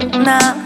ждет